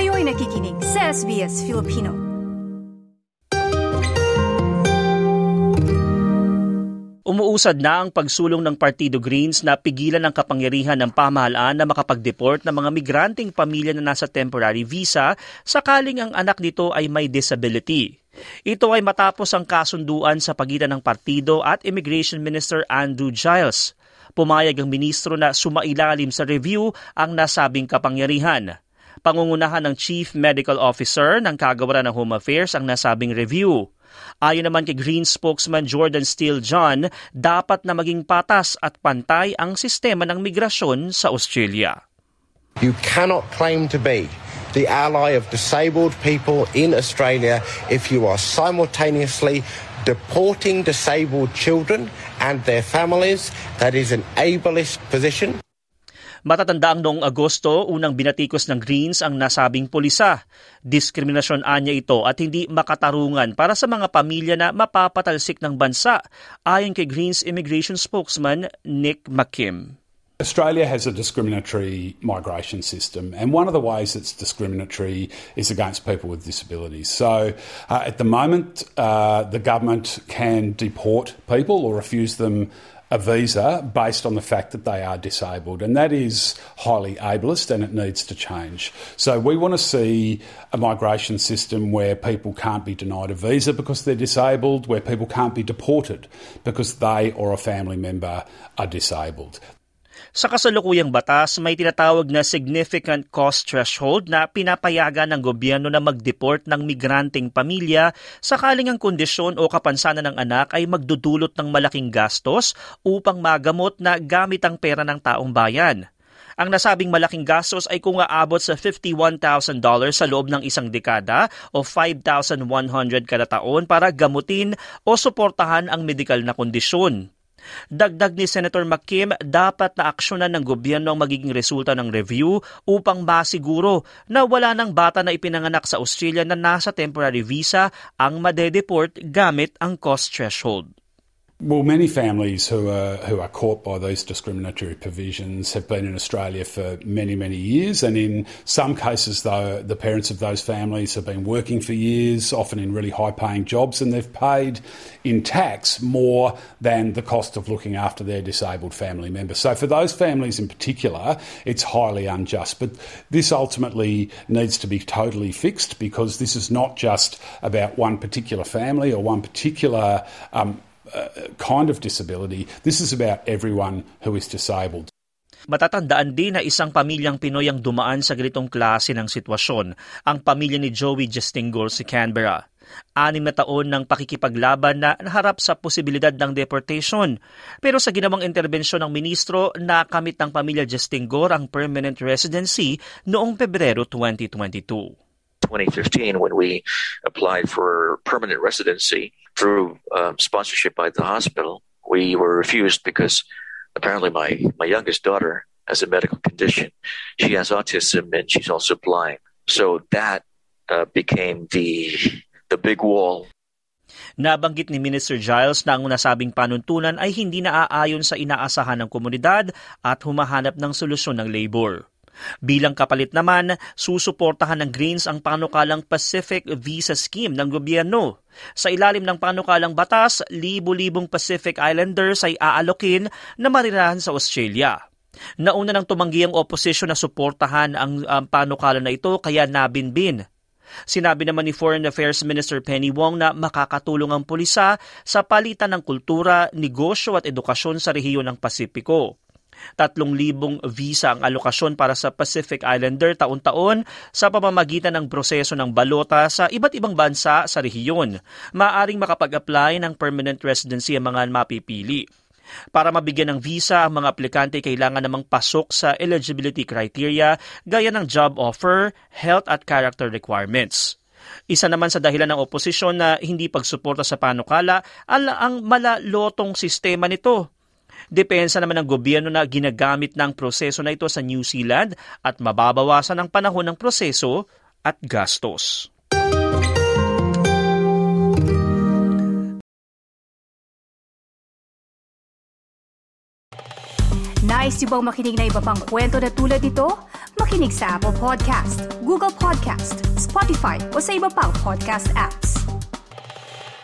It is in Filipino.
Kayo'y nakikinig sa SBS Filipino. Umuusad na ang pagsulong ng Partido Greens na pigilan ang kapangyarihan ng pamahalaan na makapag-deport ng mga migranteng pamilya na nasa temporary visa sakaling ang anak nito ay may disability. Ito ay matapos ang kasunduan sa pagitan ng partido at Immigration Minister Andrew Giles. Pumayag ang ministro na sumailalim sa review ang nasabing kapangyarihan. Pangungunahan ng Chief Medical Officer ng Kagawaran ng Home Affairs ang nasabing review. Ayon naman kay Green spokesman Jordan Steele John, dapat na maging patas at pantay ang sistema ng migrasyon sa Australia. You cannot claim to be the ally of disabled people in Australia if you are simultaneously deporting disabled children and their families. That is an ableist position. Matatandaang noong Agosto, unang binatikos ng Greens ang nasabing pulisa. Diskriminasyon anya ito at hindi makatarungan para sa mga pamilya na mapapatalsik ng bansa, ayon kay Greens immigration spokesman Nick McKim. Australia has a discriminatory migration system, and one of the ways it's discriminatory is against people with disabilities. So, uh, at the moment, uh, the government can deport people or refuse them a visa based on the fact that they are disabled, and that is highly ableist and it needs to change. So, we want to see a migration system where people can't be denied a visa because they're disabled, where people can't be deported because they or a family member are disabled. Sa kasalukuyang batas, may tinatawag na significant cost threshold na pinapayagan ng gobyerno na mag-deport ng migranteng pamilya sakaling ang kondisyon o kapansanan ng anak ay magdudulot ng malaking gastos upang magamot na gamit ang pera ng taong bayan. Ang nasabing malaking gastos ay kung aabot sa $51,000 sa loob ng isang dekada o 5,100 kada taon para gamutin o suportahan ang medikal na kondisyon. Dagdag ni Senator McKim, dapat na aksyonan ng gobyerno ang magiging resulta ng review upang masiguro na wala ng bata na ipinanganak sa Australia na nasa temporary visa ang madedeport gamit ang cost threshold. Well, many families who are who are caught by these discriminatory provisions have been in Australia for many, many years, and in some cases, though, the parents of those families have been working for years, often in really high-paying jobs, and they've paid in tax more than the cost of looking after their disabled family member. So, for those families in particular, it's highly unjust. But this ultimately needs to be totally fixed because this is not just about one particular family or one particular. Um, uh, kind of disability. This is about everyone who is disabled. Matatandaan din na isang pamilyang Pinoy ang dumaan sa ganitong klase ng sitwasyon, ang pamilya ni Joey Justingor sa Canberra. Anim na taon ng pakikipaglaban na naharap sa posibilidad ng deportation. Pero sa ginawang interbensyon ng ministro, nakamit ng pamilya Justingor ang permanent residency noong Pebrero 2022. 2015 when we applied for permanent residency through um, sponsorship by the hospital. We were refused because apparently my, my youngest daughter has a medical condition. She has autism and she's also blind. So that uh, became the the big wall. Nabanggit ni Minister Giles na ang nasabing panuntunan ay hindi naaayon sa inaasahan ng komunidad at humahanap ng solusyon ng labor. Bilang kapalit naman, susuportahan ng Greens ang panukalang Pacific Visa Scheme ng gobyerno. Sa ilalim ng panukalang batas, libu-libong Pacific Islanders ay aalokin na marirahan sa Australia. Nauna nang tumanggi ang oposisyon na suportahan ang um, panukala na ito kaya nabinbin. Sinabi naman ni Foreign Affairs Minister Penny Wong na makakatulong ang pulisa sa palitan ng kultura, negosyo at edukasyon sa rehiyon ng Pasipiko. 3,000 visa ang alokasyon para sa Pacific Islander taon-taon sa pamamagitan ng proseso ng balota sa iba't ibang bansa sa rehiyon. Maaring makapag-apply ng permanent residency ang mga mapipili. Para mabigyan ng visa, ang mga aplikante kailangan namang pasok sa eligibility criteria gaya ng job offer, health at character requirements. Isa naman sa dahilan ng oposisyon na hindi pagsuporta sa panukala ang malalotong sistema nito. Depensa naman ng gobyerno na ginagamit ng proseso na ito sa New Zealand at mababawasan ang panahon ng proseso at gastos. Nice yung bang makinig na iba pang kwento na tulad ito? Makinig sa Apple Podcast, Google Podcast, Spotify o sa iba pang podcast apps.